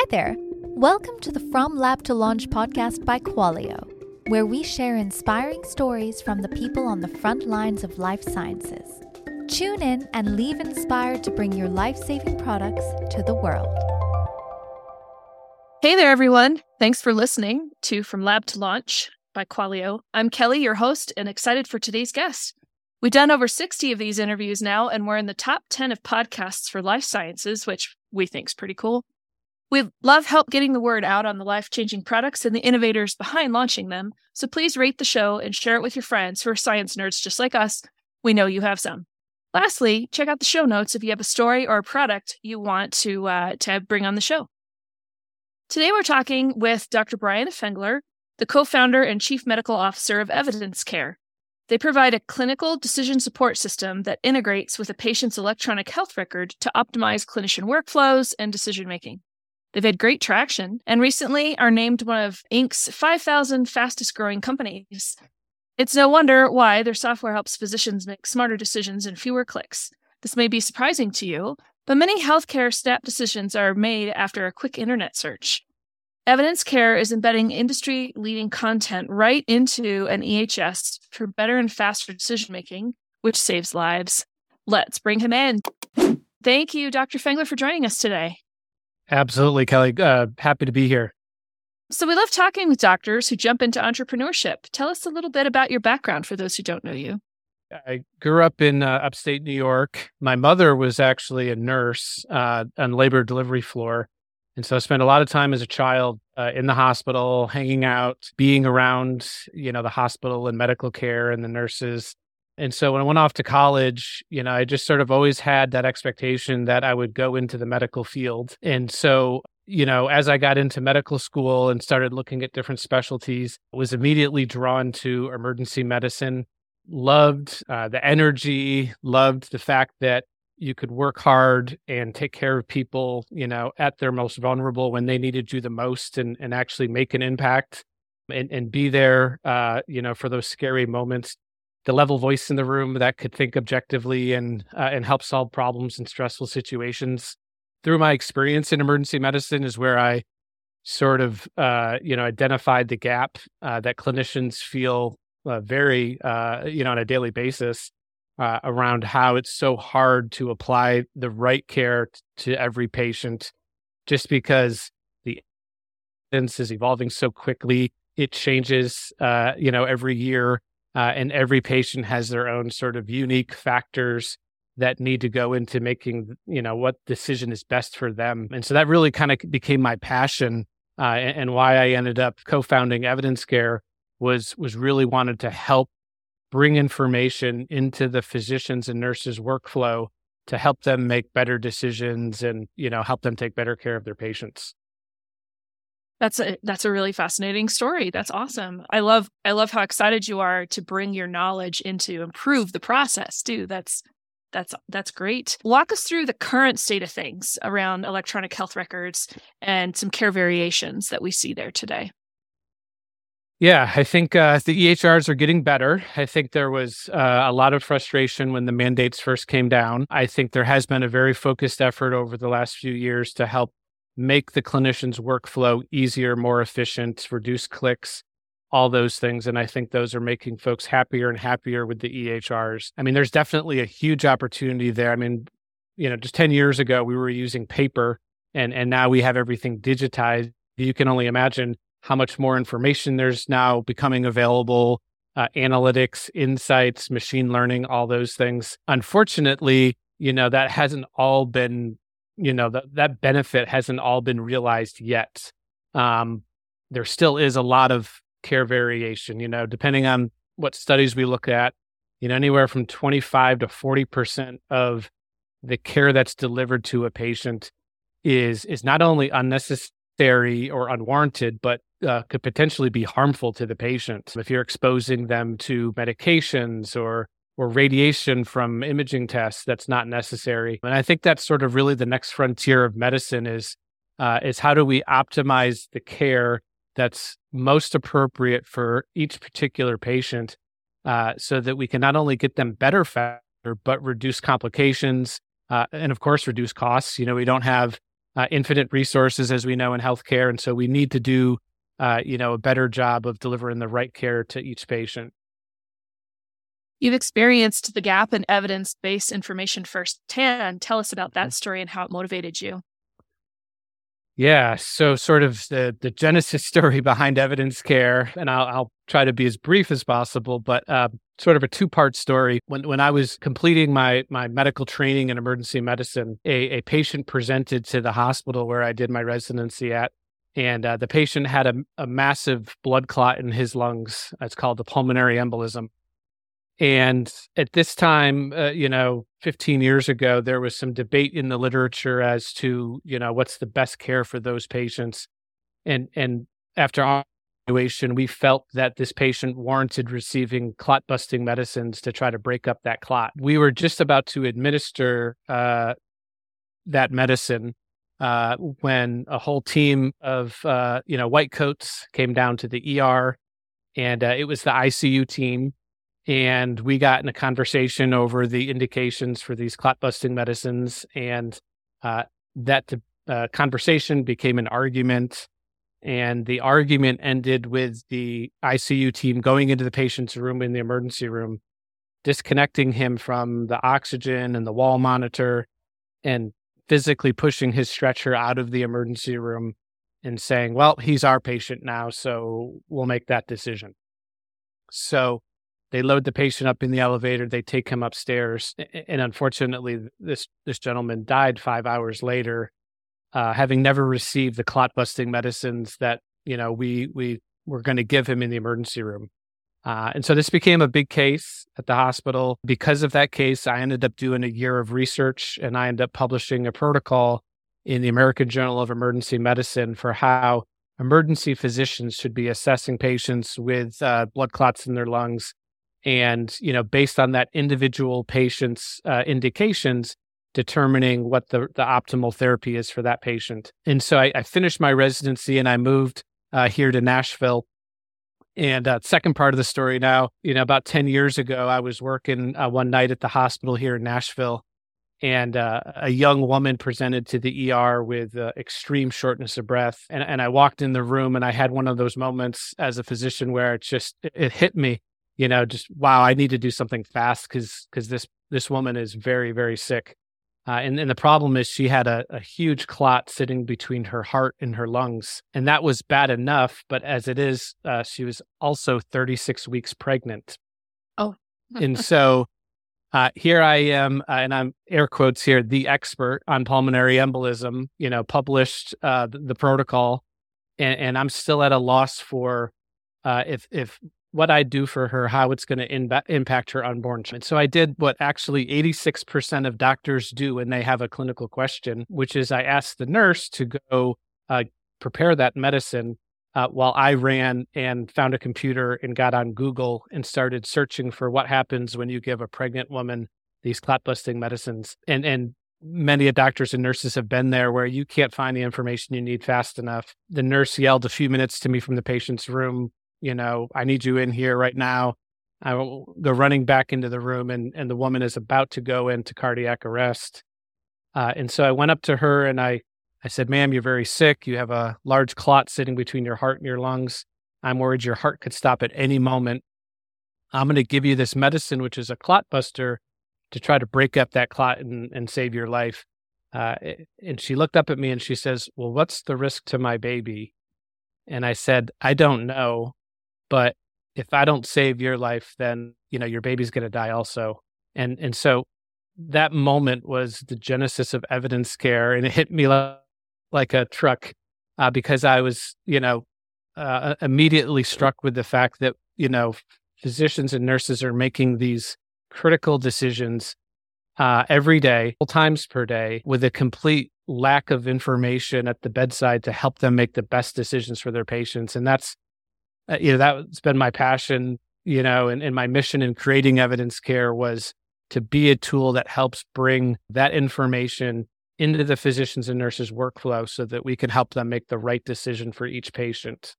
Hi there. Welcome to the From Lab to Launch podcast by Qualio, where we share inspiring stories from the people on the front lines of life sciences. Tune in and leave inspired to bring your life saving products to the world. Hey there, everyone. Thanks for listening to From Lab to Launch by Qualio. I'm Kelly, your host, and excited for today's guest. We've done over 60 of these interviews now, and we're in the top 10 of podcasts for life sciences, which we think is pretty cool. We love help getting the word out on the life changing products and the innovators behind launching them. So please rate the show and share it with your friends who are science nerds just like us. We know you have some. Lastly, check out the show notes if you have a story or a product you want to, uh, to bring on the show. Today, we're talking with Dr. Brian Fengler, the co founder and chief medical officer of Evidence Care. They provide a clinical decision support system that integrates with a patient's electronic health record to optimize clinician workflows and decision making. They've had great traction and recently are named one of Inc.'s 5,000 fastest growing companies. It's no wonder why their software helps physicians make smarter decisions in fewer clicks. This may be surprising to you, but many healthcare snap decisions are made after a quick internet search. Evidence Care is embedding industry leading content right into an EHS for better and faster decision making, which saves lives. Let's bring him in. Thank you, Dr. Fengler, for joining us today. Absolutely, Kelly. Uh, happy to be here. So, we love talking with doctors who jump into entrepreneurship. Tell us a little bit about your background for those who don't know you. I grew up in uh, upstate New York. My mother was actually a nurse uh, on labor delivery floor. And so I spent a lot of time as a child uh, in the hospital, hanging out, being around, you know, the hospital and medical care and the nurses. And so when I went off to college, you know, I just sort of always had that expectation that I would go into the medical field. And so, you know, as I got into medical school and started looking at different specialties, was immediately drawn to emergency medicine. Loved uh, the energy, loved the fact that you could work hard and take care of people, you know, at their most vulnerable when they needed you the most and, and actually make an impact and, and be there, uh, you know, for those scary moments the level voice in the room that could think objectively and uh, and help solve problems in stressful situations. Through my experience in emergency medicine is where I sort of uh, you know identified the gap uh, that clinicians feel uh, very uh, you know on a daily basis uh, around how it's so hard to apply the right care to every patient just because the evidence is evolving so quickly it changes you know every year uh, and every patient has their own sort of unique factors that need to go into making you know what decision is best for them. And so that really kind of became my passion uh, and, and, why i ended up co-founding evidence care was was really wanted to help bring information into the physicians and nurses workflow to help them make better decisions and you know help them take better care of their patients that's a that's a really fascinating story. That's awesome. I love I love how excited you are to bring your knowledge into improve the process too. That's that's that's great. Walk us through the current state of things around electronic health records and some care variations that we see there today. Yeah, I think uh, the EHRs are getting better. I think there was uh, a lot of frustration when the mandates first came down. I think there has been a very focused effort over the last few years to help make the clinician's workflow easier, more efficient, reduce clicks, all those things. And I think those are making folks happier and happier with the EHRs. I mean, there's definitely a huge opportunity there. I mean, you know, just 10 years ago, we were using paper and, and now we have everything digitized. You can only imagine how much more information there's now becoming available, uh, analytics, insights, machine learning, all those things. Unfortunately, you know, that hasn't all been you know that that benefit hasn't all been realized yet. Um, there still is a lot of care variation you know depending on what studies we look at you know anywhere from 25 to 40 percent of the care that's delivered to a patient is is not only unnecessary or unwarranted but uh, could potentially be harmful to the patient. If you're exposing them to medications or or radiation from imaging tests that's not necessary. And I think that's sort of really the next frontier of medicine is uh, is how do we optimize the care that's most appropriate for each particular patient, uh, so that we can not only get them better faster, but reduce complications uh, and of course reduce costs. You know, we don't have uh, infinite resources, as we know in healthcare, and so we need to do, uh, you know, a better job of delivering the right care to each patient. You've experienced the gap in evidence based information firsthand. Tell us about that story and how it motivated you. Yeah, so sort of the the genesis story behind evidence care, and I'll, I'll try to be as brief as possible, but uh, sort of a two part story. When when I was completing my my medical training in emergency medicine, a, a patient presented to the hospital where I did my residency at, and uh, the patient had a, a massive blood clot in his lungs. It's called a pulmonary embolism. And at this time, uh, you know, 15 years ago, there was some debate in the literature as to, you know, what's the best care for those patients. And and after our evaluation, we felt that this patient warranted receiving clot busting medicines to try to break up that clot. We were just about to administer uh, that medicine uh, when a whole team of uh, you know white coats came down to the ER, and uh, it was the ICU team and we got in a conversation over the indications for these clot busting medicines and uh, that uh, conversation became an argument and the argument ended with the icu team going into the patient's room in the emergency room disconnecting him from the oxygen and the wall monitor and physically pushing his stretcher out of the emergency room and saying well he's our patient now so we'll make that decision. So they load the patient up in the elevator. They take him upstairs, and unfortunately, this this gentleman died five hours later, uh, having never received the clot busting medicines that you know we we were going to give him in the emergency room. Uh, and so this became a big case at the hospital. Because of that case, I ended up doing a year of research, and I ended up publishing a protocol in the American Journal of Emergency Medicine for how emergency physicians should be assessing patients with uh, blood clots in their lungs and you know based on that individual patient's uh, indications determining what the, the optimal therapy is for that patient. And so i, I finished my residency and i moved uh, here to nashville. And uh, second part of the story now you know about 10 years ago i was working uh, one night at the hospital here in nashville. And uh, a young woman presented to the ER with uh, extreme shortness of breath. And, and I walked in the room, and I had one of those moments as a physician where it just it hit me you know, just wow, I need to do something fast because because this this woman is very very sick, uh, and and the problem is she had a, a huge clot sitting between her heart and her lungs, and that was bad enough. But as it is, uh, she was also 36 weeks pregnant. Oh, and so. Uh, here I am, uh, and I'm air quotes here, the expert on pulmonary embolism. You know, published uh, the, the, protocol, and, and, I'm still at a loss for uh, if if what I do for her, how it's going to impact her unborn child. So I did what actually 86% of doctors do when they have a clinical question, which is I asked the nurse to go uh, prepare that medicine uh, while I ran and found a computer and got on Google and started searching for what happens when you give a pregnant woman these clot busting medicines. And and many of doctors and nurses have been there where you can't find the information you need fast enough. The nurse yelled a few minutes to me from the patient's room you know, I need you in here right now. I will go running back into the room, and and the woman is about to go into cardiac arrest. Uh, and so I went up to her and I I said, "Ma'am, you're very sick. You have a large clot sitting between your heart and your lungs. I'm worried your heart could stop at any moment. I'm going to give you this medicine, which is a clot buster, to try to break up that clot and, and save your life." Uh, and she looked up at me and she says, "Well, what's the risk to my baby?" And I said, "I don't know." But if I don't save your life, then you know your baby's going to die also. And and so that moment was the genesis of evidence care, and it hit me like, like a truck uh, because I was you know uh, immediately struck with the fact that you know physicians and nurses are making these critical decisions uh, every day, times per day, with a complete lack of information at the bedside to help them make the best decisions for their patients, and that's uh, you know, that's been my passion, you know, and, and my mission in creating evidence care was to be a tool that helps bring that information into the physicians and nurses workflow so that we can help them make the right decision for each patient.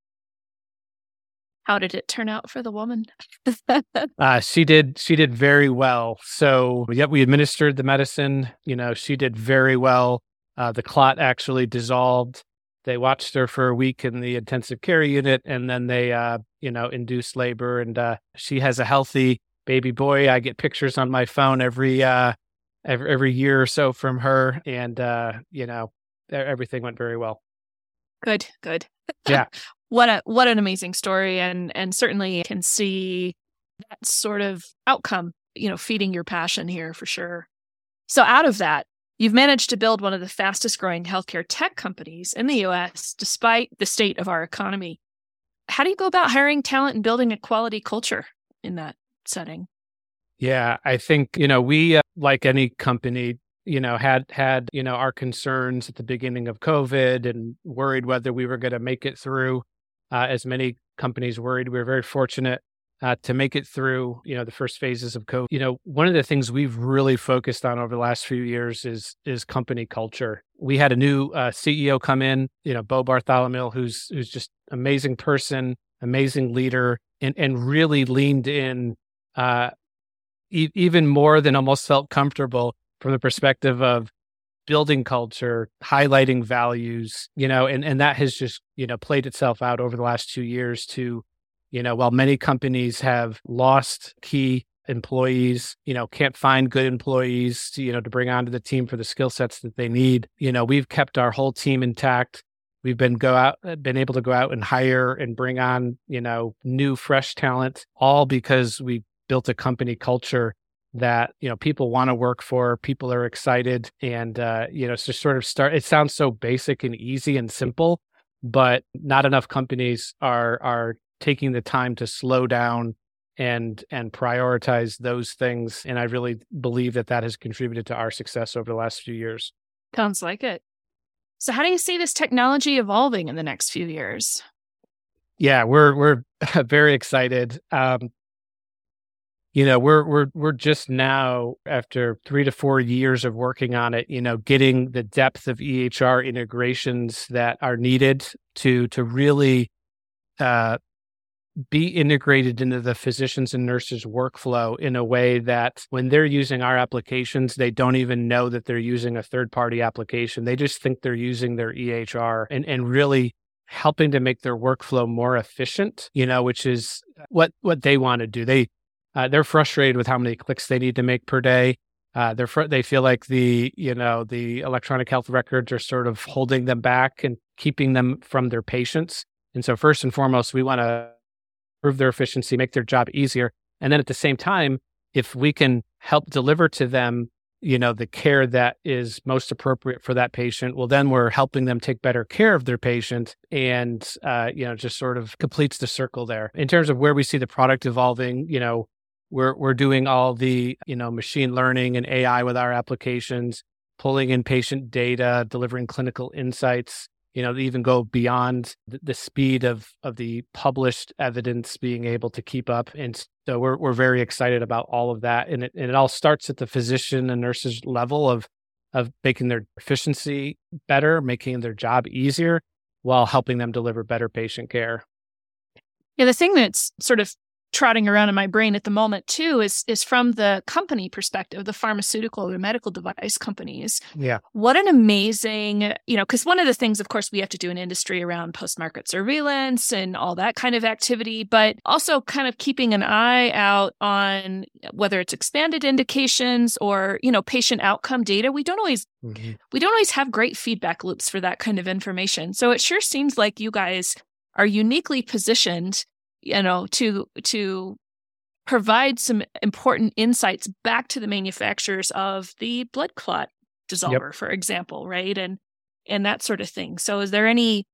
How did it turn out for the woman? uh, she did. She did very well. So, yep, we administered the medicine. You know, she did very well. Uh, the clot actually dissolved. They watched her for a week in the intensive care unit, and then they, uh, you know, induced labor. And uh, she has a healthy baby boy. I get pictures on my phone every uh, every, every year or so from her, and uh, you know, everything went very well. Good, good. Yeah. what a what an amazing story, and and certainly can see that sort of outcome. You know, feeding your passion here for sure. So out of that, You've managed to build one of the fastest growing healthcare tech companies in the US, despite the state of our economy. How do you go about hiring talent and building a quality culture in that setting? Yeah, I think, you know, we, uh, like any company, you know, had had, you know, our concerns at the beginning of COVID and worried whether we were going to make it through. Uh, as many companies worried, we were very fortunate uh, to make it through, you know, the first phases of COVID. You know, one of the things we've really focused on over the last few years is is company culture. We had a new uh, CEO come in, you know, Bo Bartholomew, who's who's just amazing person, amazing leader, and and really leaned in, uh, e- even more than almost felt comfortable from the perspective of building culture, highlighting values, you know, and and that has just you know played itself out over the last two years to you know, while many companies have lost key employees, you know, can't find good employees, you know, to bring onto the team for the skill sets that they need, you know, we've kept our whole team intact. We've been go out, uh, been able to go out and hire and bring on, you know, new fresh talent, all because we built a company culture that you know people want to work for people are excited and uh you know to sort of start it sounds so basic and easy and simple but not enough companies are are taking the time to slow down and and prioritize those things and i really believe that that has contributed to our success over the last few years. Sounds like it. So how do you see this technology evolving in the next few years? Yeah we're we're very excited. Um you know we're we're we're just now after 3 to 4 years of working on it you know getting the depth of EHR integrations that are needed to to really uh be integrated into the physicians and nurses workflow in a way that when they're using our applications, they don't even know that they're using a third party application. They just think they're using their EHR and, and really helping to make their workflow more efficient, you know, which is what, what they want to do. They, uh, they're frustrated with how many clicks they need to make per day. Uh, they're fr- they feel like the you know the electronic health records are sort of holding them back and keeping them from their patients. And so first and foremost, we want to improve their efficiency, make their job easier. And then at the same time, if we can help deliver to them, you know, the care that is most appropriate for that patient, well, then we're helping them take better care of their patient and, uh, you know, just sort of completes the circle there. In terms of where we see the product evolving, you know, we're, we're doing all the, you know, machine learning and AI with our applications, pulling in patient data, delivering clinical insights you know, even go beyond the, speed of of the published evidence being able to keep up. And so we're we're very excited about all of that. And it and it all starts at the physician and nurses level of of making their efficiency better, making their job easier while helping them deliver better patient care. Yeah, the thing that's sort of trotting around in my brain at the moment too is is from the company perspective the pharmaceutical or medical device companies. Yeah. What an amazing you know because one of the things of course we have to do in industry around post market surveillance and all that kind of activity but also kind of keeping an eye out on whether it's expanded indications or you know patient outcome data we don't always mm-hmm. we don't always have great feedback loops for that kind of information. So it sure seems like you guys are uniquely positioned you know to to provide some important insights back to the manufacturers of the blood clot dissolver yep. for example right and and that sort of thing so is there any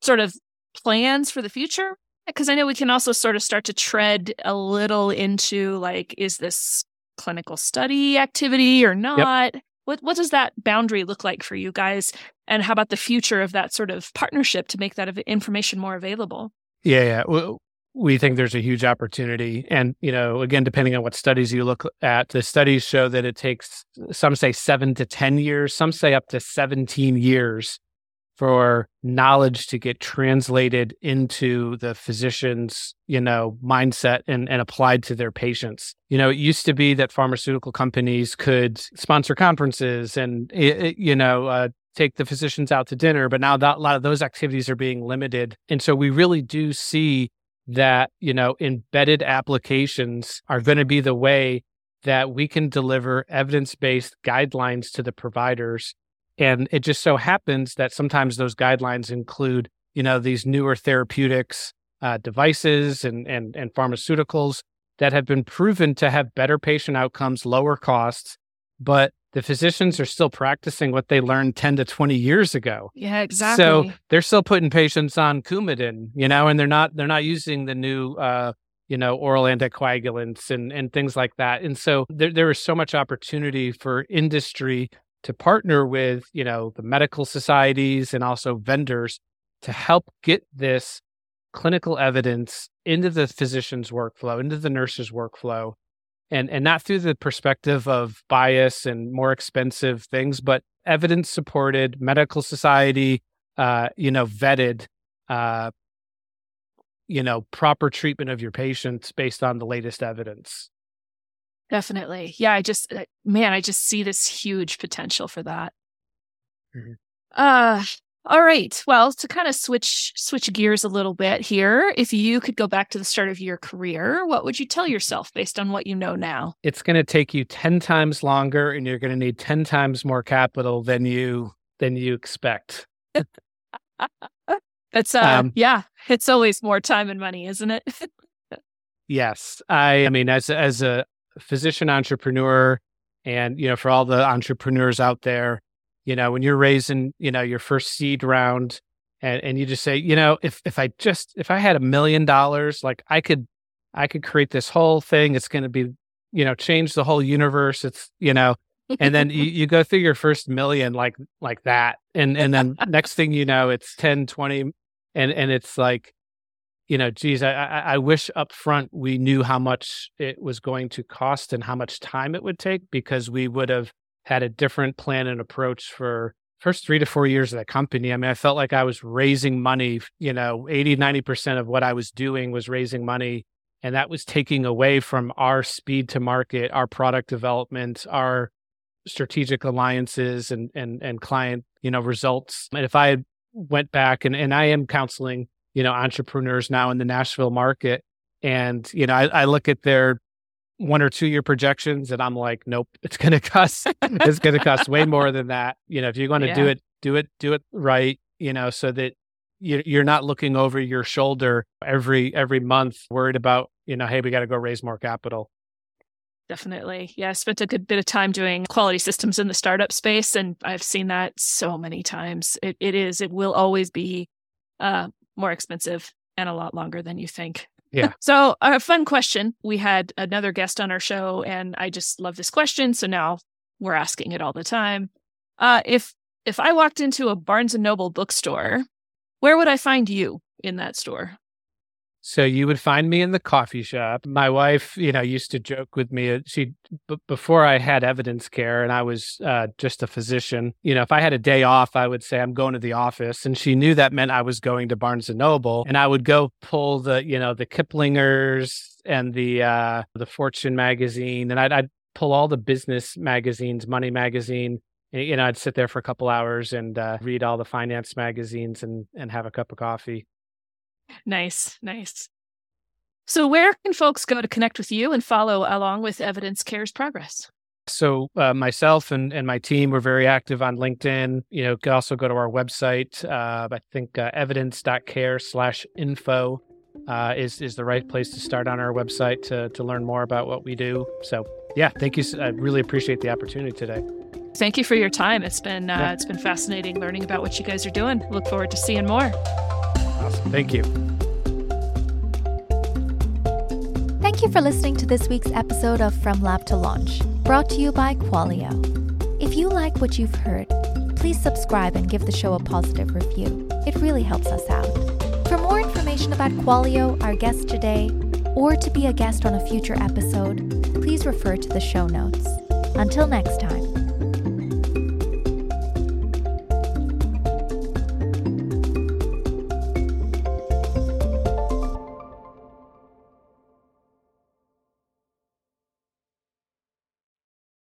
sort of plans for the future because i know we can also sort of start to tread a little into like is this clinical study activity or not yep. what what does that boundary look like for you guys and how about the future of that sort of partnership to make that information more available yeah, yeah. Well, we think there's a huge opportunity. And, you know, again, depending on what studies you look at, the studies show that it takes, some say seven to 10 years, some say up to 17 years for knowledge to get translated into the physician's, you know, mindset and, and applied to their patients. You know, it used to be that pharmaceutical companies could sponsor conferences and, you know, uh, take the physicians out to dinner, but now that, a lot of those activities are being limited. And so we really do see that, you know, embedded applications are going to be the way that we can deliver evidence based guidelines to the providers. And it just so happens that sometimes those guidelines include, you know, these newer therapeutics, uh, devices and, and, and pharmaceuticals that have been proven to have better patient outcomes, lower costs, but the physicians are still practicing what they learned 10 to 20 years ago. Yeah, exactly. So they're still putting patients on Coumadin, you know, and they're not they're not using the new uh, you know, oral anticoagulants and and things like that. And so there there is so much opportunity for industry to partner with, you know, the medical societies and also vendors to help get this clinical evidence into the physician's workflow, into the nurse's workflow, and and not through the perspective of bias and more expensive things, but evidence supported, medical society, uh, you know, vetted, uh, you know, proper treatment of your patients based on the latest evidence. Definitely, yeah. I just, uh, man, I just see this huge potential for that. Mm-hmm. Uh, all right. Well, to kind of switch switch gears a little bit here, if you could go back to the start of your career, what would you tell yourself based on what you know now? It's going to take you 10 times longer and you're going to need 10 times more capital than you than you expect. That's uh um, yeah, it's always more time and money, isn't it? yes. I I mean as as a physician entrepreneur and you know for all the entrepreneurs out there you know when you're raising you know your first seed round and and you just say you know if if i just if i had a million dollars like i could i could create this whole thing it's going to be you know change the whole universe it's you know and then you, you go through your first million like like that and and then next thing you know it's 10 20 and and it's like you know geez i i, I wish up front we knew how much it was going to cost and how much time it would take because we would have had a different plan and approach for first three to four years of the company. I mean, I felt like I was raising money, you know, 80, 90% of what I was doing was raising money. And that was taking away from our speed to market, our product development, our strategic alliances and and and client, you know, results. And if I went back and, and I am counseling, you know, entrepreneurs now in the Nashville market. And, you know, I, I look at their one or two year projections and I'm like, nope, it's going to cost, it's going to cost way more than that. You know, if you're going to yeah. do it, do it, do it right, you know, so that you're not looking over your shoulder every, every month worried about, you know, hey, we got to go raise more capital. Definitely. Yeah, I spent a good bit of time doing quality systems in the startup space, and I've seen that so many times. It, it is, it will always be uh, more expensive and a lot longer than you think. Yeah. So, a fun question. We had another guest on our show, and I just love this question. So now we're asking it all the time. Uh, if if I walked into a Barnes and Noble bookstore, where would I find you in that store? So you would find me in the coffee shop. My wife, you know, used to joke with me. Uh, she b- before I had evidence care and I was uh, just a physician. You know, if I had a day off, I would say I'm going to the office, and she knew that meant I was going to Barnes and Noble, and I would go pull the, you know, the Kiplingers and the uh, the Fortune magazine, and I'd, I'd pull all the business magazines, Money magazine, you know, I'd sit there for a couple hours and uh, read all the finance magazines and and have a cup of coffee. Nice, nice. So, where can folks go to connect with you and follow along with Evidence Care's progress? So, uh, myself and, and my team, we're very active on LinkedIn. You know, you can also go to our website. Uh, I think uh, evidence.care slash info uh, is, is the right place to start on our website to, to learn more about what we do. So, yeah, thank you. I really appreciate the opportunity today. Thank you for your time. It's been uh, yeah. it's been fascinating learning about what you guys are doing. Look forward to seeing more. Thank you. Thank you for listening to this week's episode of From Lab to Launch, brought to you by Qualio. If you like what you've heard, please subscribe and give the show a positive review. It really helps us out. For more information about Qualio, our guest today, or to be a guest on a future episode, please refer to the show notes. Until next time.